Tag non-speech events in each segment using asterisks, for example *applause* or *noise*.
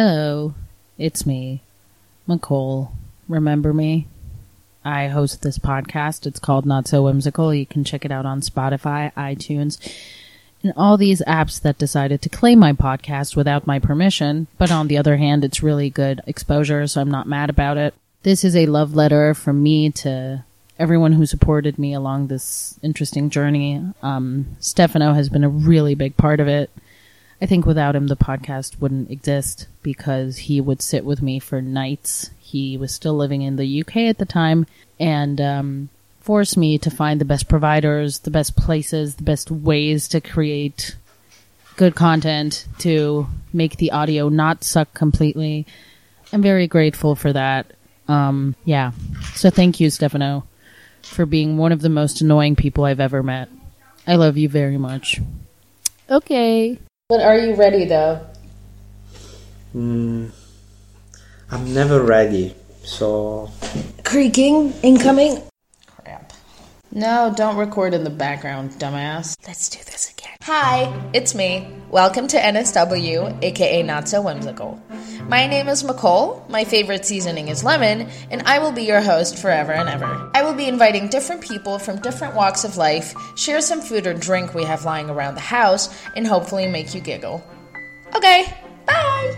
Hello, it's me, Nicole. Remember me? I host this podcast. It's called Not So Whimsical. You can check it out on Spotify, iTunes, and all these apps that decided to claim my podcast without my permission. But on the other hand, it's really good exposure, so I'm not mad about it. This is a love letter from me to everyone who supported me along this interesting journey. Um, Stefano has been a really big part of it. I think without him, the podcast wouldn't exist because he would sit with me for nights. He was still living in the UK at the time and um, force me to find the best providers, the best places, the best ways to create good content to make the audio not suck completely. I'm very grateful for that. Um, yeah. So thank you, Stefano, for being one of the most annoying people I've ever met. I love you very much. Okay. But are you ready though? Mm, I'm never ready, so Creaking, incoming. Crap. No, don't record in the background, dumbass. Let's do this again. Hi, it's me. Welcome to NSW, aka Not So Whimsical. My name is Nicole, my favorite seasoning is lemon, and I will be your host forever and ever. I will be inviting different people from different walks of life, share some food or drink we have lying around the house, and hopefully make you giggle. Okay, bye!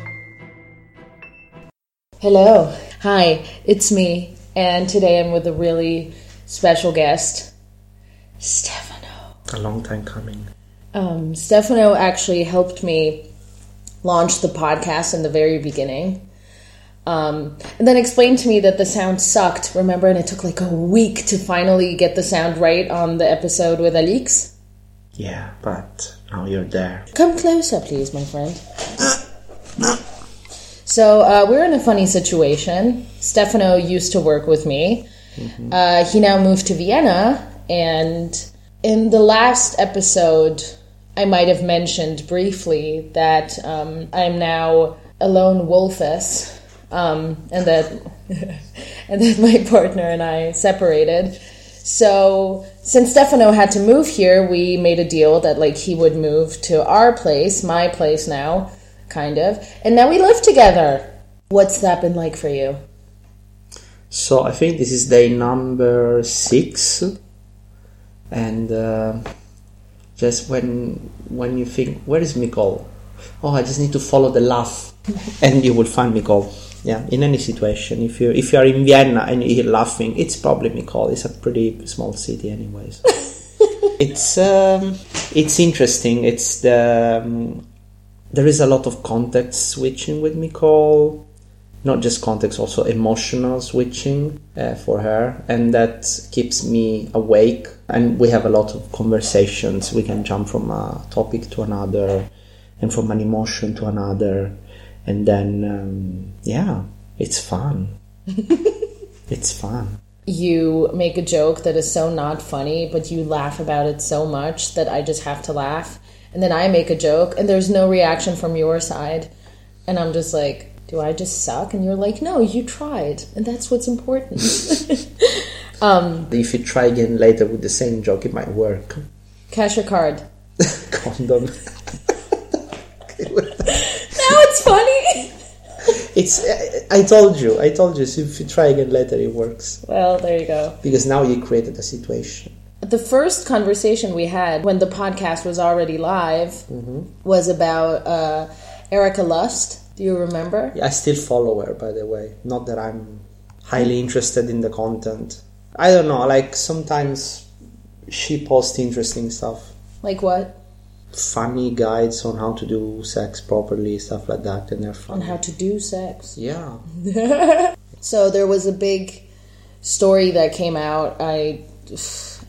Hello. Hi, it's me, and today I'm with a really special guest, Stefano. a long time coming. Um, Stefano actually helped me launch the podcast in the very beginning. Um, and then explained to me that the sound sucked, remember? And it took like a week to finally get the sound right on the episode with Alix. Yeah, but now you're there. Come closer, please, my friend. So uh, we're in a funny situation. Stefano used to work with me. Uh, he now moved to Vienna, and in the last episode, I might have mentioned briefly that um, I'm now a lone wolfess, um, and that *laughs* and that my partner and I separated. So since Stefano had to move here, we made a deal that like he would move to our place, my place now, kind of, and now we live together. What's that been like for you? So I think this is day number six, and uh, just when when you think, where is Nicole? Oh, I just need to follow the laugh, and you will find Nicole. Yeah, in any situation, if you if you are in Vienna and you hear laughing, it's probably Nicole. It's a pretty small city, anyways. *laughs* it's um, it's interesting. It's the um, there is a lot of context switching with Nicole not just context, also emotional switching uh, for her, and that keeps me awake. And we have a lot of conversations. We can jump from a topic to another, and from an emotion to another, and then um, yeah, it's fun. *laughs* it's fun. You make a joke that is so not funny, but you laugh about it so much that I just have to laugh. And then I make a joke, and there's no reaction from your side. And I'm just like, do I just suck? And you're like, no, you tried. And that's what's important. *laughs* um, If you try again later with the same joke, it might work. cash your card. *laughs* Condom. *laughs* Now it's funny. It's. I told you. I told you. So if you try again later, it works well, there you go. because now you created a situation. The first conversation we had when the podcast was already live was about uh, Erika Lust. Do you remember? I still follow her, by the way. Not that I'm highly interested in the content. I don't know, like sometimes she posts interesting stuff. Like what? Funny guides on how to do sex properly, stuff like that, and they're fun. On how to do sex. Yeah. *laughs* So there was a big story that came out. I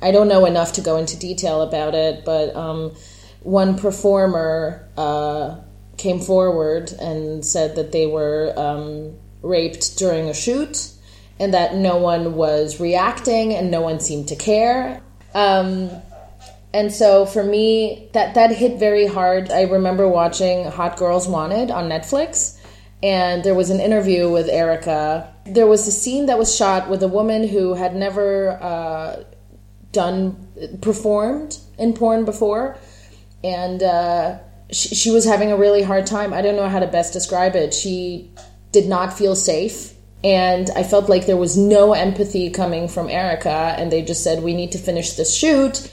I don't know enough to go into detail about it, but um, one performer uh, came forward and said that they were um, raped during a shoot, and that no one was reacting and no one seemed to care. Um, and so for me, that that hit very hard. I remember watching Hot Girls Wanted on Netflix, and there was an interview with Erika. There was a scene that was shot with a woman who had never uh, done performed in porn before, and uh, she, was having a really hard time. I don't know how to best describe it. She did not feel safe. And I felt like there was no empathy coming from Erika. And they just said, we need to finish this shoot.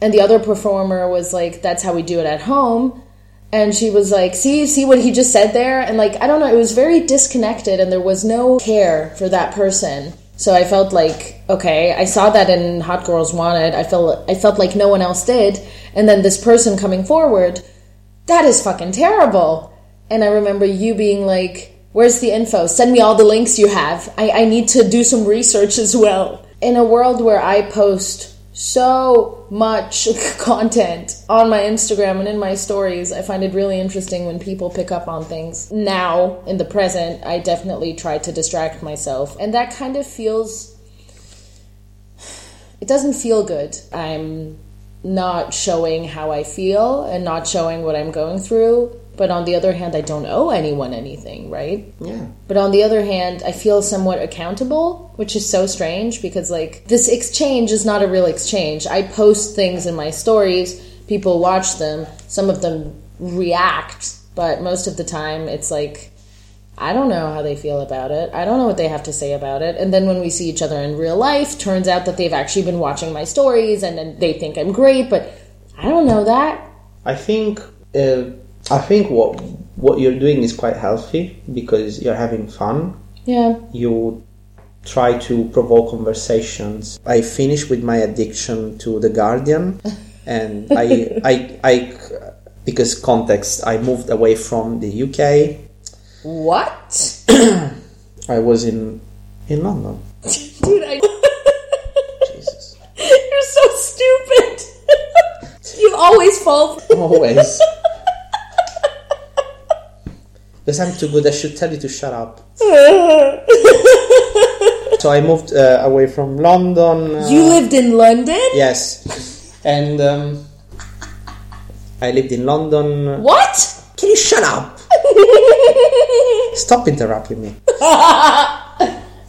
And the other performer was like, that's how we do it at home. And she was like, see, see what he just said there? And like, I don't know, it was very disconnected and there was no care for that person. So I felt like, okay, I saw that in Hot Girls Wanted. I felt I felt like no one else did. And then this person coming forward, that is fucking terrible. And I remember you being like, Where's the info? Send me all the links you have. I, I need to do some research as well. In a world where I post so much *laughs* content on my Instagram and in my stories. I find it really interesting when people pick up on things. Now, in the present, I definitely try to distract myself. And that kind of feels. *sighs* It doesn't feel good. I'm not showing how I feel and not showing what I'm going through. But on the other hand, I don't owe anyone anything, right? Yeah. But on the other hand, I feel somewhat accountable, which is so strange because, like, this exchange is not a real exchange. I post things in my stories, people watch them, some of them react, but most of the time it's like, I don't know how they feel about it. I don't know what they have to say about it. And then when we see each other in real life, turns out that they've actually been watching my stories and then they think I'm great, but I don't know that. I think uh, I think what what you're doing is quite healthy because you're having fun. Yeah. You try to provoke conversations. I finished with my addiction to the Guardian, *laughs* and I I I because context I moved away from the UK. What? *clears throat* I was in in London. *laughs* Dude, I. Jesus, *laughs* You're so stupid. *laughs* you always fall. always. Because I'm too good, I should tell you to shut up. So I moved uh, away from London. uh, You lived in London? Yes, and um, I lived in London. What? Can you shut up? Stop interrupting me. *laughs*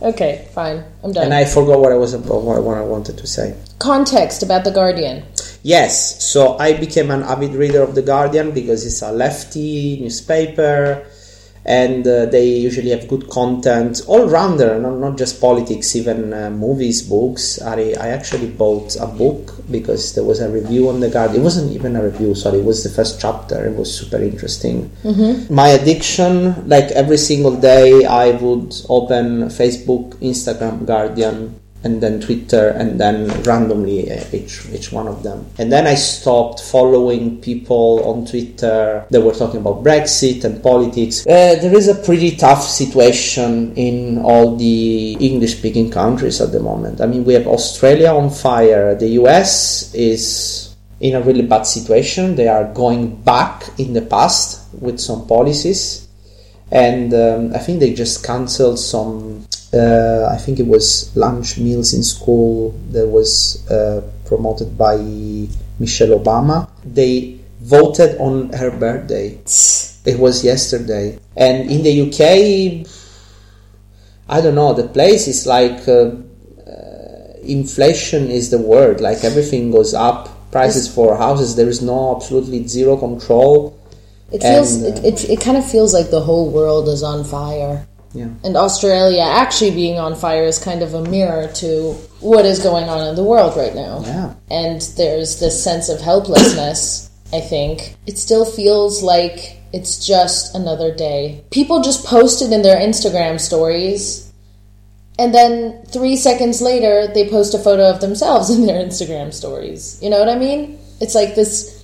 Okay, fine. I'm done. And I forgot what I was about, what, what I wanted to say. Context about The Guardian. Yes, so I became an avid reader of The Guardian because it's a lefty newspaper and uh, they usually have good content all rounder, not, not just politics, even uh, movies, books. I, I actually bought a book because there was a review on The Guardian. It wasn't even a review, sorry, it was the first chapter. It was super interesting. My addiction, like every single day, I would open Facebook, Instagram, Guardian, and then Twitter, and then randomly uh, each each one of them. And then I stopped following people on Twitter that were talking about Brexit and politics. Uh, there is a pretty tough situation in all the English-speaking countries at the moment. I mean, we have Australia on fire. The US is in a really bad situation. They are going back in the past with some policies and um, I think they just cancelled some. Uh, I think it was lunch meals in school that was uh, promoted by Michelle Obama. They voted on her birthday. It was yesterday, and in the UK, I don't know. The place is like uh, uh, inflation is the word. Like everything goes up. Prices for houses. There is no absolutely zero control. It feels. And, uh, it, it, it kind of feels like the whole world is on fire. Yeah. And Australia actually being on fire is kind of a mirror to what is going on in the world right now. Yeah. And there's this sense of helplessness, I think. It still feels like it's just another day. People just posted in their Instagram stories, and then three seconds later, they post a photo of themselves *laughs* in their Instagram stories. You know what I mean? It's like this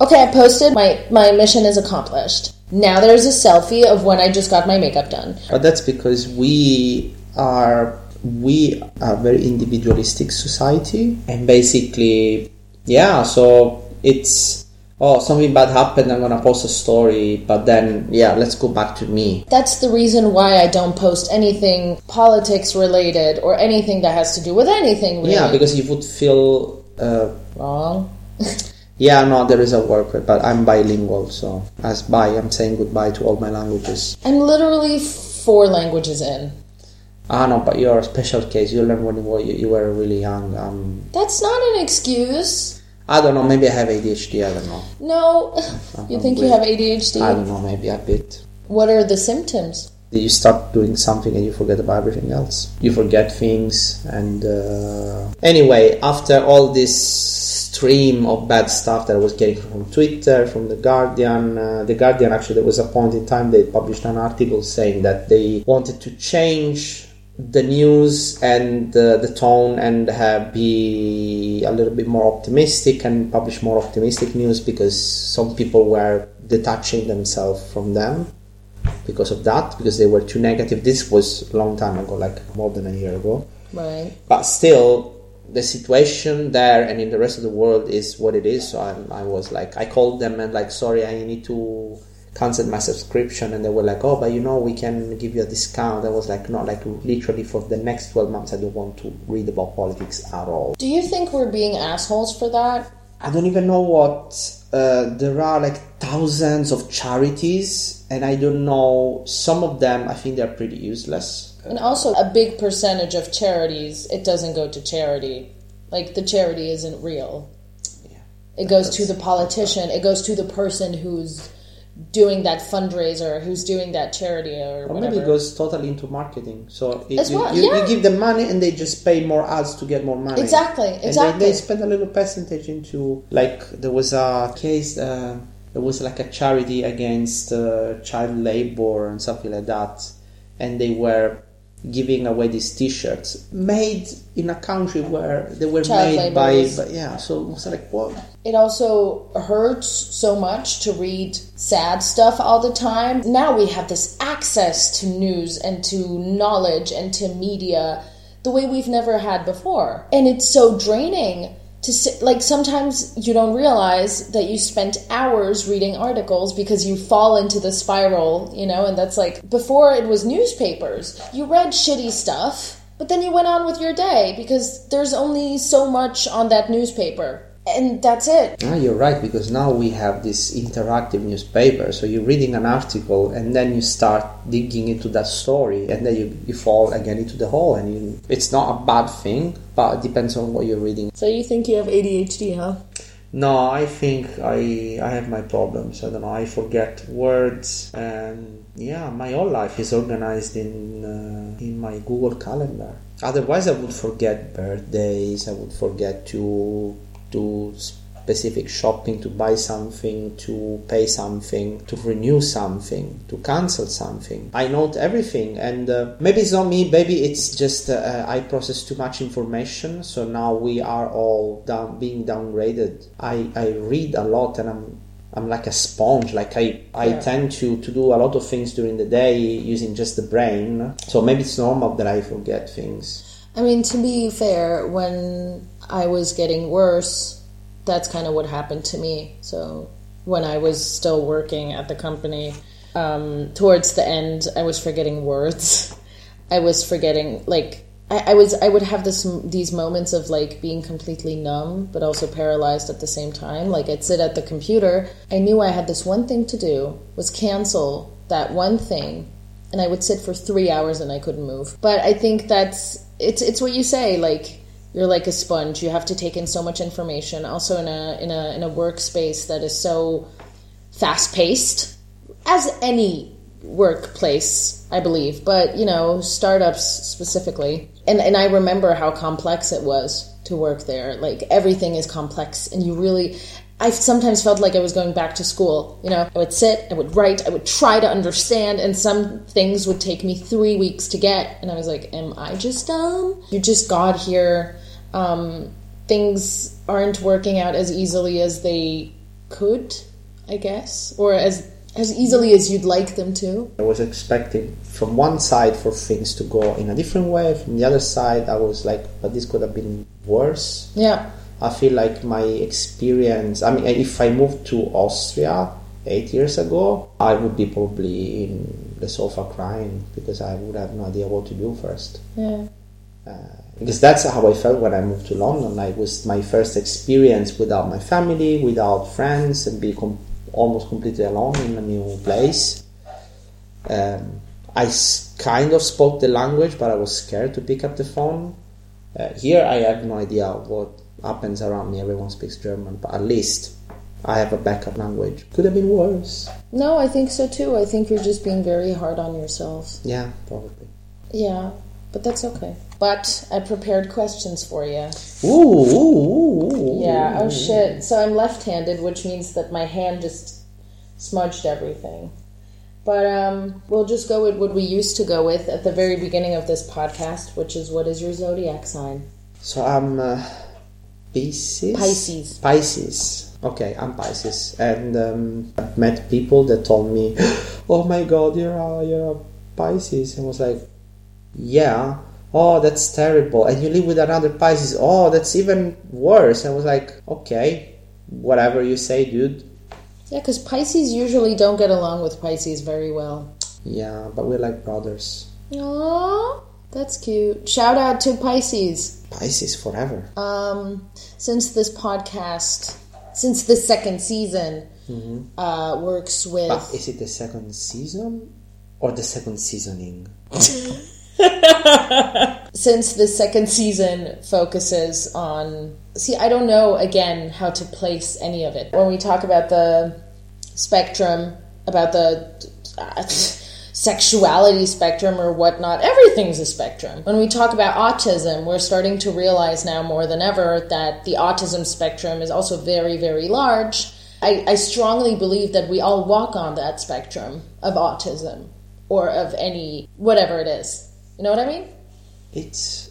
okay, I posted, my, my mission is accomplished. Now there's a selfie of when I just got my makeup done. But that's because we are we are a very individualistic society, and basically, yeah. So it's oh something bad happened. I'm gonna post a story, but then yeah, let's go back to me. That's the reason why I don't post anything politics related or anything that has to do with anything really. Yeah, because you would feel. Uh, wrong. *laughs* yeah, no, there is a word, but I'm bilingual, so as bi, I'm saying goodbye to all my languages. I'm literally four languages in. Ah, no, but you're a special case. You learned when you were, you were really young. Um, That's not an excuse. I don't know. Maybe I have ADHD. I don't know. No, *laughs* you think you have ADHD? I don't know. Maybe a bit. What are the symptoms? You start doing something and you forget about everything else. You forget things, and uh, anyway, after all this stream of bad stuff that I was getting from Twitter, from the Guardian, uh, the Guardian actually there was a point in time they published an article saying that they wanted to change the news and uh, the tone and have be a little bit more optimistic and publish more optimistic news because some people were detaching themselves from them because of that because they were too negative. This was a long time ago like more than a year ago. Right. but still the situation there and in the rest of the world is what it is so I, I was like i called them and like sorry i need to cancel my subscription and they were like oh but you know we can give you a discount i was like no like literally for the next 12 months i don't want to read about politics at all Do you think we're being assholes for that? I don't even know what. Uh, there are like thousands of charities, and I don't know. Some of them, I think they're pretty useless. And also, a big percentage of charities, it doesn't go to charity. Like, the charity isn't real. Yeah. It goes to the politician, it goes to the person who's doing that fundraiser, who's doing that charity or, Or maybe it goes totally into marketing. So it, As you, well, you, yeah. you give them money, and they just pay more ads to get more money. Exactly, And they- exactly. they, spend a little percentage into like there was a case. Uh, there was like a charity against uh, child labor and something like that, and they were giving away these T-shirts made in a country where they were Child made by, by yeah. So like what? It also hurts so much to read sad stuff all the time. Now we have this access to news and to knowledge and to media the way we've never had before. And it's so draining to sit like sometimes you don't realize that you spent hours reading articles because you fall into the spiral, you know, and that's like before it was newspapers. You read shitty stuff, but then you went on with your day because there's only so much on that newspaper. And that's it. Ah, you're right because now we have this interactive newspaper. So you're reading an article and then you start digging into that story, and then you, you fall again into the hole. And you, it's not a bad thing, but it depends on what you're reading. So you think you have ADHD, huh? No, I think I I have my problems. I don't know. I forget words, and yeah, my whole life is organized in uh, in my Google Calendar. Otherwise, I would forget birthdays. I would forget to do specific shopping, to buy something, to pay something, to renew something, to cancel something. I note everything, and uh, maybe it's not me. Maybe it's just uh, I process too much information. So now we are all down, being downgraded. I I read a lot, and I'm I'm like a sponge. Like I, I Yeah. tend to, to do a lot of things during the day using just the brain. So maybe it's normal that I forget things. I mean, to be fair, when I was getting worse, that's kind of what happened to me. So when I was still working at the company, um, towards the end, I was forgetting words. *laughs* I was forgetting like I, I was I would have this these moments of like being completely numb but also paralyzed at the same time. Like I'd sit at the computer. I knew I had this one thing to do was cancel that one thing and I would sit for three hours and I couldn't move. But I think that's it's it's what you say. Like you're like a sponge. You have to take in so much information. Also in a in a in a workspace that is so fast paced, as any workplace, I believe. But you know, startups specifically. And and I remember how complex it was to work there. Like everything is complex, and you really. I sometimes felt like I was going back to school. You know, I would sit, I would write, I would try to understand, and some things would take me three weeks to get. And I was like, Am I just dumb? You just got here. Um, things aren't working out as easily as they could, I guess, or as as easily as you'd like them to. I was expecting from one side for things to go in a different way. From the other side, I was like, but this could have been worse. Yeah, I feel like my experience. I mean, if I moved to Austria eight years ago, I would be probably in the sofa crying because I would have no idea what to do first. yeah. Because that's how I felt when I moved to London. Like, it was my first experience without my family, without friends, and be com- almost completely alone in a new place. Um, I s- kind of spoke the language, but I was scared to pick up the phone. Uh, here, I have no idea what happens around me. Everyone speaks German, but at least I have a backup language. Could have been worse. No, I think so too. I think you're just being very hard on yourself. Yeah, probably. Yeah, but that's okay. But I prepared questions for you. Ooh, ooh, ooh, ooh. Yeah, oh shit. So I'm left handed, which means that my hand just smudged everything. But um, we'll just go with what we used to go with at the very beginning of this podcast, which is what is your zodiac sign? So I'm uh, Pisces. Pisces. Pisces. Okay, I'm Pisces, and um, I've met people that told me, *gasps* "Oh my God, you're a, you're a Pisces," and I was like, "Yeah." Oh, that's terrible. And you live with another Pisces. Oh, that's even worse. I was like, okay, whatever you say, dude. Yeah, because Pisces usually don't get along with Pisces very well. Yeah, but we're like brothers. Aww, that's cute. Shout out to Pisces. Pisces forever. Um, since this podcast, since this second season, uh, works with. But is it the second season or the second seasoning? *laughs* *laughs* since the second season focuses on see i don't know again how to place any of it. When we talk about the spectrum about the uh, *laughs* sexuality spectrum or whatnot everything's a spectrum. When we talk about autism we're starting to realize now more than ever that the autism spectrum is also very very large. I, I strongly believe that we all walk on that spectrum of autism or of any whatever it is you know what i mean It's.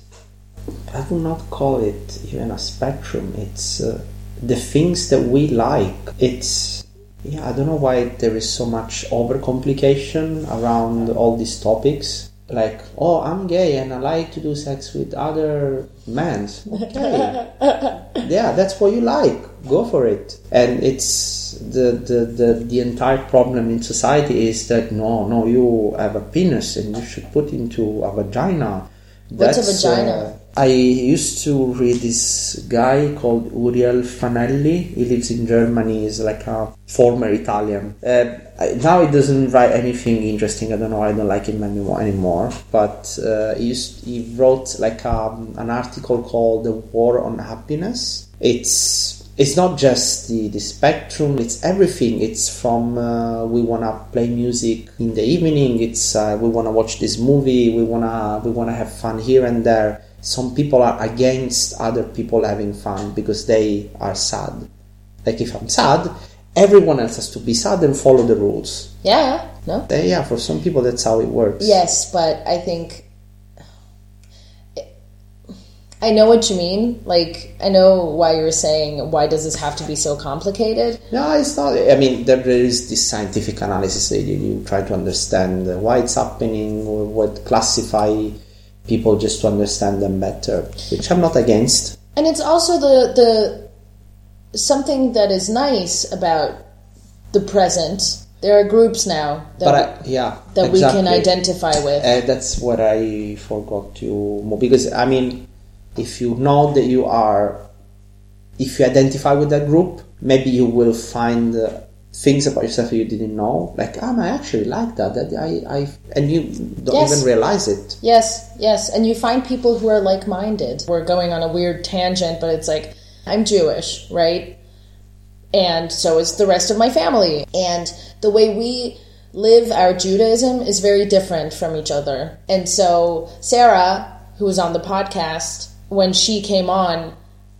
I would not call it even a spectrum. It's uh, the things that we like. It's. Yeah, I don't know why there is so much overcomplication around all these topics. Like, oh, I'm gay and I like to do sex with other men. Okay. *laughs* yeah, that's what you like. Go for it. And it's the, the, the, the entire problem in society is that no, no, you have a penis and you should put into a vagina. What's a vagina? uh, I used to read this guy called Uriel Fanelli. He lives in Germany. He's like a former Italian. Uh, now he doesn't write anything interesting. I don't know. I don't like him anymore. But uh, he, used, he wrote like um, an article called "The War on Happiness." It's it's not just the, the spectrum it's everything it's from uh, we want to play music in the evening it's uh, we want to watch this movie we want to we want to have fun here and there some people are against other people having fun because they are sad like if i'm sad everyone else has to be sad and follow the rules Yeah, no? Uh, yeah for some people that's how it works Yes, but I think I know what you mean. Like, I know why you're saying, why does this have to be so complicated? No, it's not. I mean, there is this scientific analysis that you, you try to understand why it's happening, what classify people just to understand them better, which I'm not against. And it's also the the something that is nice about the present. There are groups now that I, yeah, that we can identify with. Uh, that's what I forgot to because I mean, if you know that you are, if you identify with that group, maybe you will find uh, things about yourself you didn't know. Like, um, I actually like that. That I, I, and you don't Yes. even realize it. Yes, yes, and you find people who are like-minded. We're going on a weird tangent, but it's like I'm Jewish, right? And so is the rest of my family. And the way we live our Judaism is very different from each other. And so Sarah, who was on the podcast, when she came on,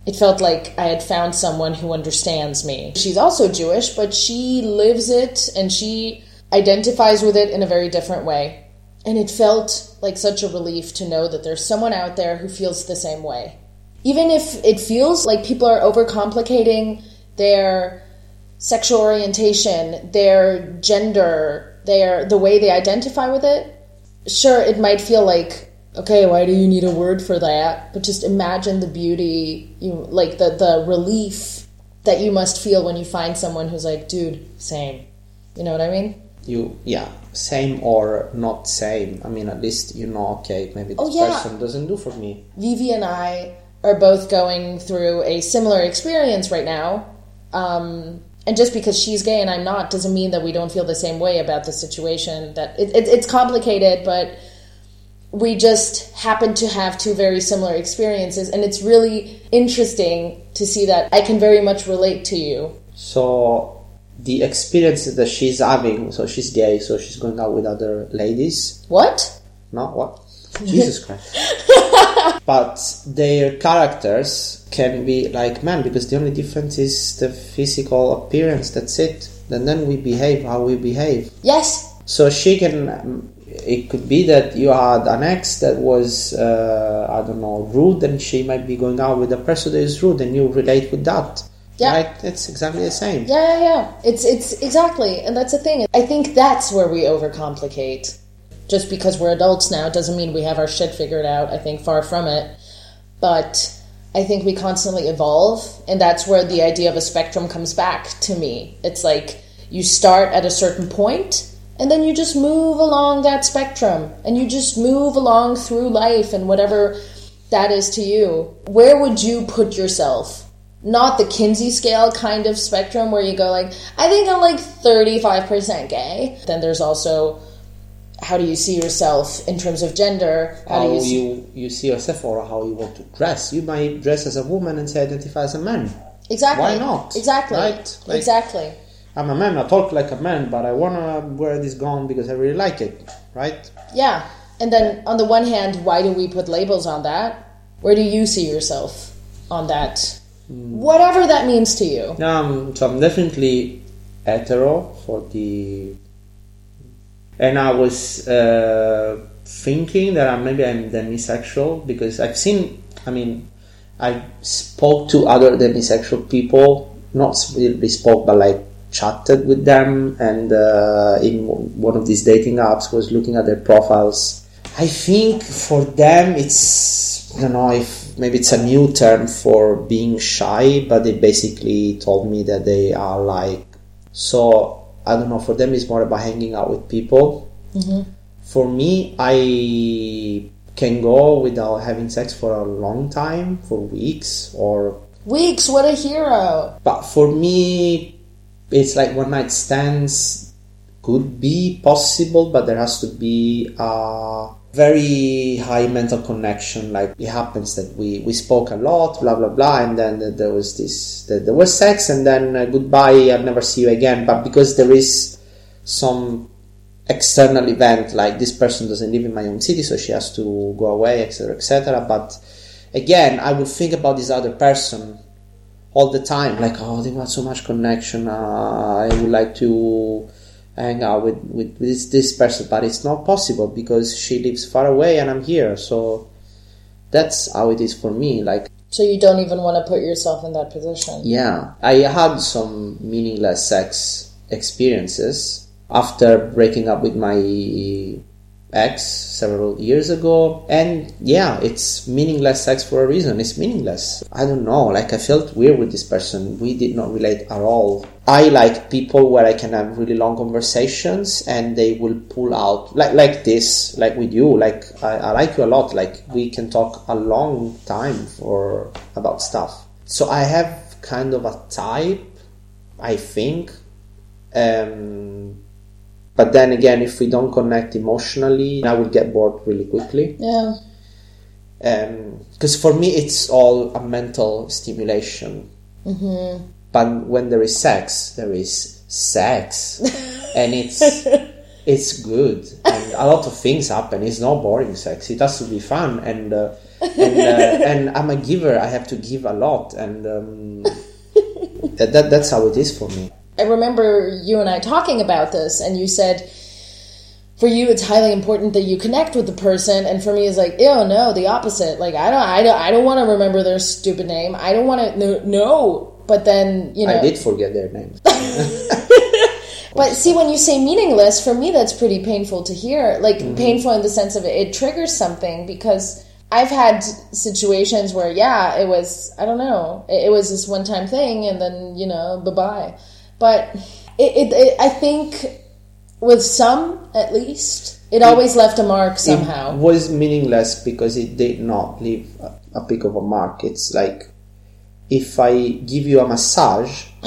it felt like I had found someone who understands me. She's also Jewish, but she lives it and she identifies with it in a very different way. And it felt like such a relief to know that there's someone out there who feels the same way. Even if it feels like people are overcomplicating their sexual orientation, their gender, their the way they identify with it, sure it might feel like okay, why do you need a word for that? But just imagine the beauty, you like the the relief that you must feel when you find someone who's like, dude, same. You know what I mean? You, yeah, same or not same. I mean, at least you know. Okay, maybe this Oh, yeah. person doesn't do for me. Vivi and I are both going through a similar experience right now. Um, and just because she's gay and I'm not doesn't mean that we don't feel the same way about the situation. That it, it, it's complicated, but we just happen to have two very similar experiences and it's really interesting to see that I can very much relate to you. So the experience that she's having, so she's gay, so she's going out with other ladies. What? no what? Jesus Christ. *laughs* but their characters can be like men because the only difference is the physical appearance. That's it. And then we behave how we behave. Yes. So she can. It could be that you had an ex that was, uh, I don't know, rude, and she might be going out with a person that is rude, and you relate with that. Yeah. Right? It's exactly the same. Yeah, yeah, yeah. It's it's exactly, and that's the thing. I think that's where we overcomplicate. Just because we're adults now doesn't mean we have our shit figured out. I think far from it. But I think we constantly evolve, and that's where the idea of a spectrum comes back to me. It's like you start at a certain point, and then you just move along that spectrum, and you just move along through life and whatever that is to you. Where would you put yourself? Not the Kinsey scale kind of spectrum where you go like, I think I'm like 35% gay. Then there's also how do you see yourself in terms of gender? How how do you see you, you see yourself or how you want to dress. You might dress as a woman and say identify as a man. Exactly. Why not? Exactly. Right? Like- exactly. I'm a man, I talk like a man, but I wanna wear this gown because I really like it, right? Yeah. And then on the one hand, why do we put labels on that? Where do you see yourself on that? Whatever that means to you. Um, so I'm definitely hetero for the, and I was uh, thinking that I'm, maybe I'm demisexual because I've seen. I mean, I spoke to other demisexual people, not really spoke, but like chatted with them, and uh, in one of these dating apps was looking at their profiles. I think for them it's I don't know if maybe it's a new term for being shy, but they basically told me that they are like so I don't know for them it's more about hanging out with people. For me, I can go without having sex for a long time, for weeks or Weeks, what a hero. but for me, it's like one night stands could be possible, but there has to be a very high mental connection. Like it happens that we we spoke a lot, blah blah blah, and then there was this there was sex, and then uh, goodbye, I'll never see you again. But because there is some external event, like this person doesn't live in my own city, so she has to go away, etc., etc. But again, I would think about this other person all the time like oh they want so much connection uh, i would like to hang out with, with this, this person but it's not possible because she lives far away and i'm here so that's how it is for me like So you don't even want to put yourself in that position. yeah i had some meaningless sex experiences after breaking up with my ex several years ago. And yeah it's meaningless sex for a reason. It's meaningless. I don't know. Like i felt weird with this person. We did not relate at all. I like people where i can have really long conversations and they will pull out like like this like with you. Like i, I like you a lot. Like we can talk a long time for about stuff. So i have kind of a type i think um but then again, if we don't connect emotionally, I will get bored really quickly. Yeah. Because for me, it's all a mental stimulation. Mm-hmm. But when there is sex, there is sex, *laughs* and it's it's good, and a lot of things happen. It's not boring sex. It has to be fun, and uh, and uh, *laughs* and I'm a giver. I have to give a lot, and um, that, that that's how it is for me. I remember you and I talking about this, and you said for you it's highly important that you connect with the person, and for me it's like, oh no, the opposite. Like I don't, I don't, I don't want to remember their stupid name. I don't want to, no, no. But then you know, I did forget their names. *laughs* *laughs* But see, when you say meaningless, for me that's pretty painful to hear. Like mm-hmm. painful in the sense of it, it triggers something because I've had situations where yeah, it was I don't know, it, it was this one time thing, and then you know, bye bye. But it, it, it, I think with some at least, it always left a mark somehow. It was meaningless because it did not leave a, a pick of a mark. It's like if I give you a massage, *gasps*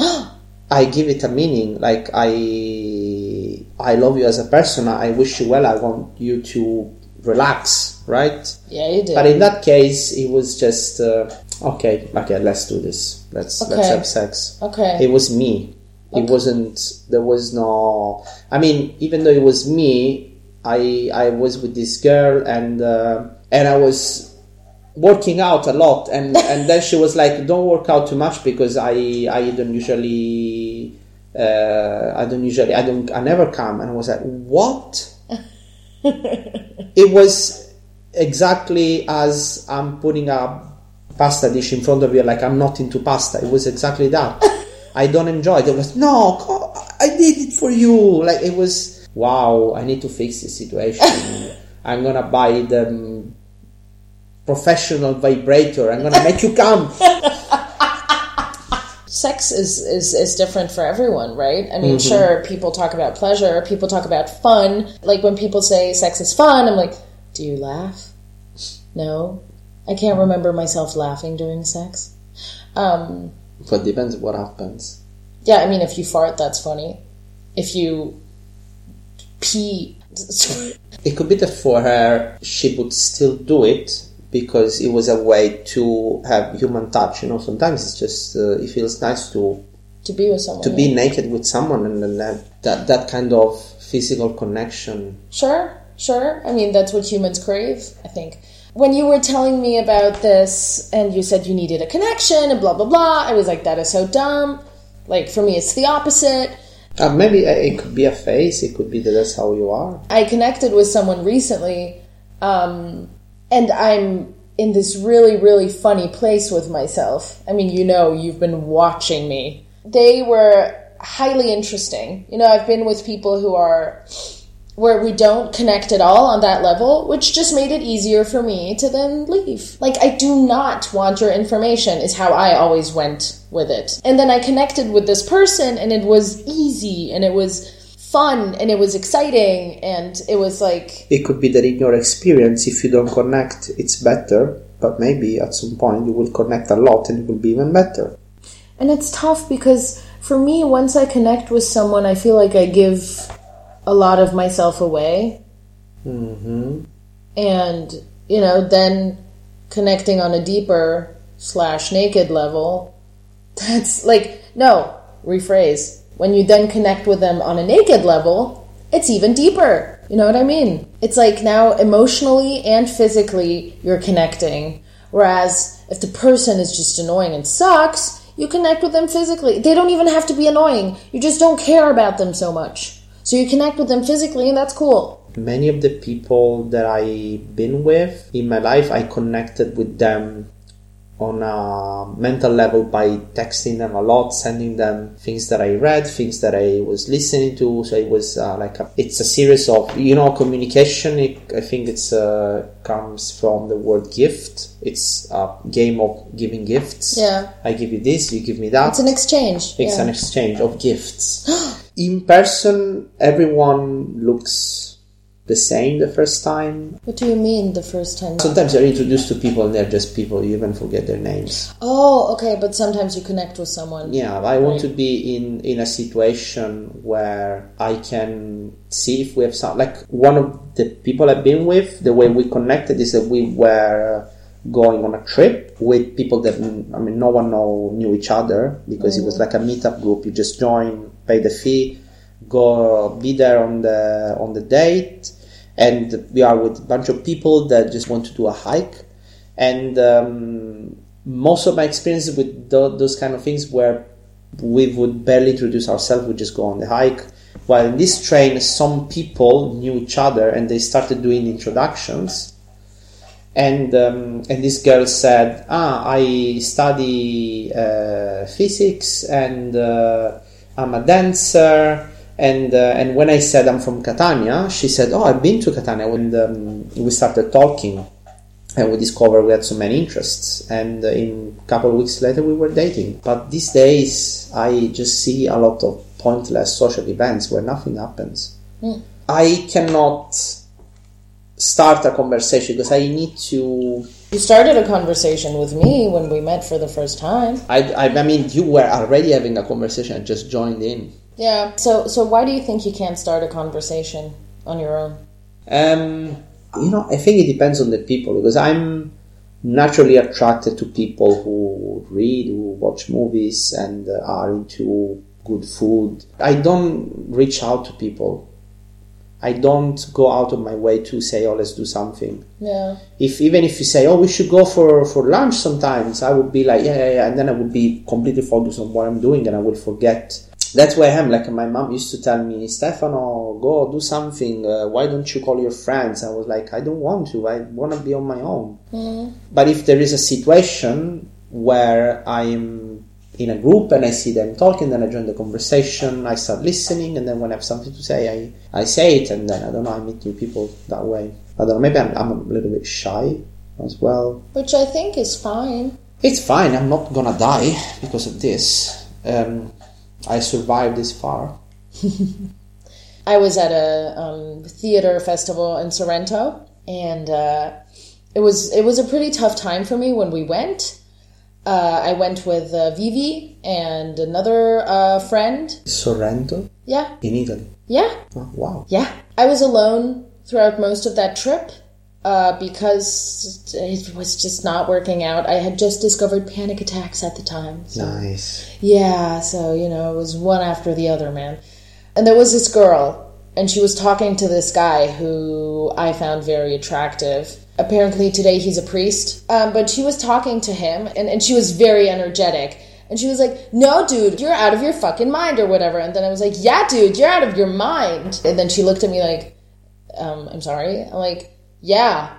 I give it a meaning. Like I, I love you as a person. I wish you well. I want you to relax, right? Yeah, you did. But in that case, it was just uh, okay. Okay, let's do this. Let's let's have sex. okay. It was me. It wasn't. There was no. I mean, even though it was me, I I was with this girl and uh, and I was working out a lot and *laughs* and then she was like, "Don't work out too much because I I don't usually." Uh, I don't usually, I don't, I never come. And I was like, what? *laughs* it was exactly as I'm putting a pasta dish in front of you, like I'm not into pasta. It was exactly that. *laughs* I don't enjoy it. It was, no, I did it for you. Like, it was, wow, I need to fix this situation. *laughs* I'm gonna buy the professional vibrator. I'm gonna make you come. *laughs* sex is, is is different for everyone, right? I mean, sure, people talk about pleasure, people talk about fun. Like when people say sex is fun, I'm like, do you laugh? No, I can't remember myself laughing during sex. Um, But depends what happens. yeah, I mean, if you fart, that's funny. If you pee, It could be that for her, she would still do it because it was a way to have human touch. You know, sometimes it's just uh, it feels nice to to be with someone, to be naked with someone and then that, that that kind of physical connection. Sure, sure. I mean, that's what humans crave, I think. When you were telling me about this and you said you needed a connection and blah, blah, blah, I was like, that is so dumb. Like, for me, it's the opposite. Uh, maybe uh, it could be a phase. It could be that that's how you are. I connected with someone recently, um, and I'm in this really, really funny place with myself. I mean, you know, you've been watching me. They were highly interesting. You know, I've been with people who are where we don't connect at all on that level, which just made it easier for me to then leave. Like, I do not want your information, is how I always went with it. And then I connected with this person, and it was easy, and it was fun, and it was exciting, and it was like, It could be that in your experience, if you don't connect, it's better. But maybe at some point you will connect a lot and it will be even better. and it's tough because for me, once I connect with someone, I feel like I give a lot of myself away. hmm and you know then connecting on a deeper slash naked level *laughs* that's like no rephrase. When you then connect with them on a naked level it's even deeper. You know what i mean? It's like now emotionally and physically you're connecting. Whereas if the person is just annoying and sucks you connect with them physically. They don't even have to be annoying. You just don't care about them so much so you connect with them physically and that's cool many of the people that I've been with in my life, I connected with them on a mental level by texting them a lot, sending them things that I read, things that I was listening to. So it was uh, like a, it's a series of you know communication. It, I think it's uh, comes from the word gift. It's a game of giving gifts. yeah I give you this, you give me that. It's an exchange. It's yeah. an exchange of gifts. *gasps* In person, everyone looks the same the first time. what do you mean the first time? Sometimes you're introduced to people and they're just people, you even forget their names. Oh, okay, but sometimes you connect with someone. Yeah, I want Right. to be in, in a situation where I can see if we have some. Like, one of the people I've been with, the way we connected is that we were going on a trip with people that, I mean, no one know, knew each other because it was mm. like a meetup group. You just join, pay the fee, go be there on the on the date and we are with a bunch of people that just want to do a hike. And um, most of my experiences with tho- those kind of things where we would barely introduce ourselves we just go on the hike. While in this train some people knew each other and they started doing introductions. And um, and this girl said ah i study uh, physics and uh, i'm a dancer and uh, and when I said I'm from Catania, she said, "Oh, I've been to Catania." When um, we started talking, and we discovered we had so many interests, and uh, in a couple of weeks later we were dating. But these days, I just see a lot of pointless social events where nothing happens. I cannot start a conversation because I need to. You started a conversation with me when we met for the first time. I, I, I mean, you were already having a conversation. I just joined in. Yeah. So, so why do you think you can't start a conversation on your own? Um, You know, I think it depends on the people because I'm naturally attracted to people who read, who watch movies, and uh, are into good food. I don't reach out to people. I don't go out of my way to say, "Oh, let's do something." Yeah. If even if you say, "Oh, we should go for for lunch," sometimes I would be like, "Yeah, yeah, yeah," and then I would be completely focused on what I'm doing, and I will forget. That's where I am. Like my mom used to tell me, "Stefano, go do something. Uh, why don't you call your friends?" I was like, "I don't want to. I want to be on my own." But if there is a situation where I'm in a group and I see them talking, then I join the conversation, I start listening, and then when I have something to say, I, I say it, and then I don't know, I meet new people that way. I don't know, maybe I'm, I'm a little bit shy as well. Which I think is fine. It's fine, I'm not gonna die because of this. Um, I survived this far. *laughs* I was at a um, theater festival in Sorrento, and uh, it was it was a pretty tough time for me when we went. Uh, I went with uh, Vivi and another uh, friend. Sorrento Yeah, in Italy. yeah, Oh, wow. yeah. I was alone throughout most of that trip uh, because it was just not working out. I had just discovered panic attacks at the time. So. Nice. Yeah, so you know, it was one after the other, man. And there was this girl, and she was talking to this guy who I found very attractive. Apparently, today he's a priest. Um, but she was talking to him, and, and she was very energetic. And she was like, No, dude, you're out of your fucking mind, or whatever. And then I was like, Yeah, dude, you're out of your mind. And then she looked at me like, um, I'm sorry. I'm like, Yeah,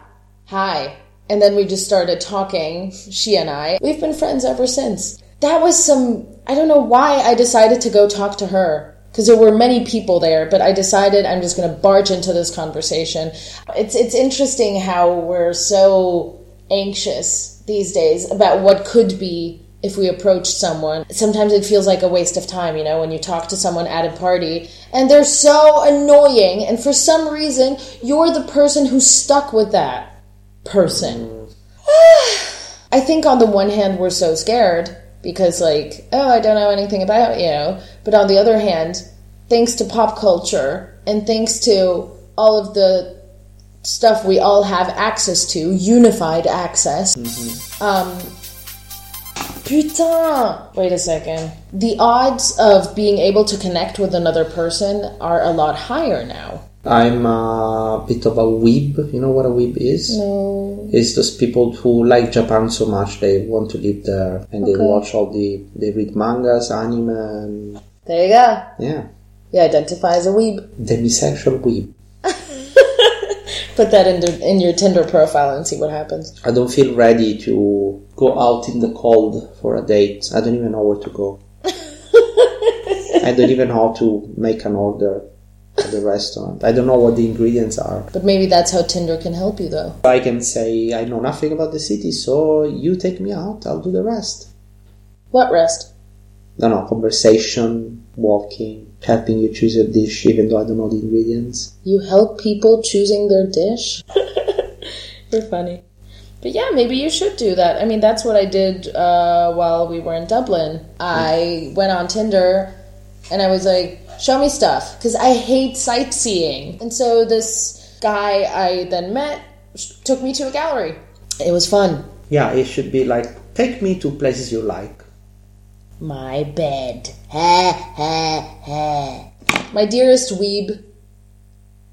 hi. And then we just started talking, she and I. We've been friends ever since. That was some, I don't know why I decided to go talk to her. Because there were many people there, but I decided I'm just going to barge into this conversation. It's it's interesting how we're so anxious these days about what could be if we approach someone. Sometimes it feels like a waste of time, you know, when you talk to someone at a party and they're so annoying, and for some reason, you're the person who's stuck with that person. *sighs* I think on the one hand, we're so scared because, like, oh, I don't know anything about you. But on the other hand, thanks to pop culture and thanks to all of the stuff we all have access to, unified access, um, Putain! Wait a second. The odds of being able to connect with another person are a lot higher now. I'm a bit of a weeb. You know what a weeb is? No. It's those people who like Japan so much they want to live there and they watch all the they read mangas, anime, and There you go. yeah, You identify as a weeb. demisexual weeb. *laughs* Put that in, the, in your Tinder profile and see what happens. I don't feel ready to go out in the cold for a date. I don't even know where to go. *laughs* I don't even know how to make an order at the restaurant. I don't know what the ingredients are. But maybe that's how Tinder can help you, though. I can say I know nothing about the city, so you take me out. I'll do the rest. What rest? No, no, conversation, walking, helping you choose your dish, even though I don't know the ingredients. You help people choosing their dish? *laughs* You're funny. But yeah, maybe you should do that. I mean, that's what I did uh, while we were in Dublin. I went on Tinder and I was like, show me stuff. Because I hate sightseeing. And so this guy I then met took me to a gallery. It was fun. Yeah, it should be like take me to places you like. My bed. Ha, ha, ha. My dearest weeb,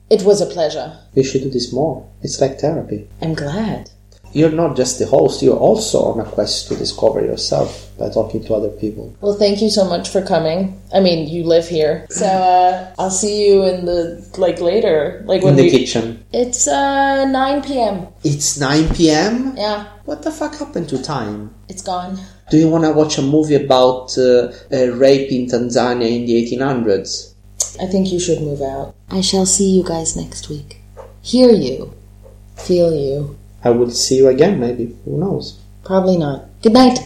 it was a pleasure. We should do this more. It's like therapy. I'm glad. You're not just the host, you're also on a quest to discover yourself by talking to other people. Well, thank you so much for coming. I mean, you live here, so uh, I'll see you in the like later, like when In the we. kitchen. It's uh 9 p.m. It's 9 p.m.? Yeah, What the fuck happened to time? it's gone. Do you want to watch a movie about uh, rape in Tanzania in the 1800s? I think you should move out. I shall see you guys next week. Hear you, feel you. I will see you again, maybe. Who knows? Probably not. Good night.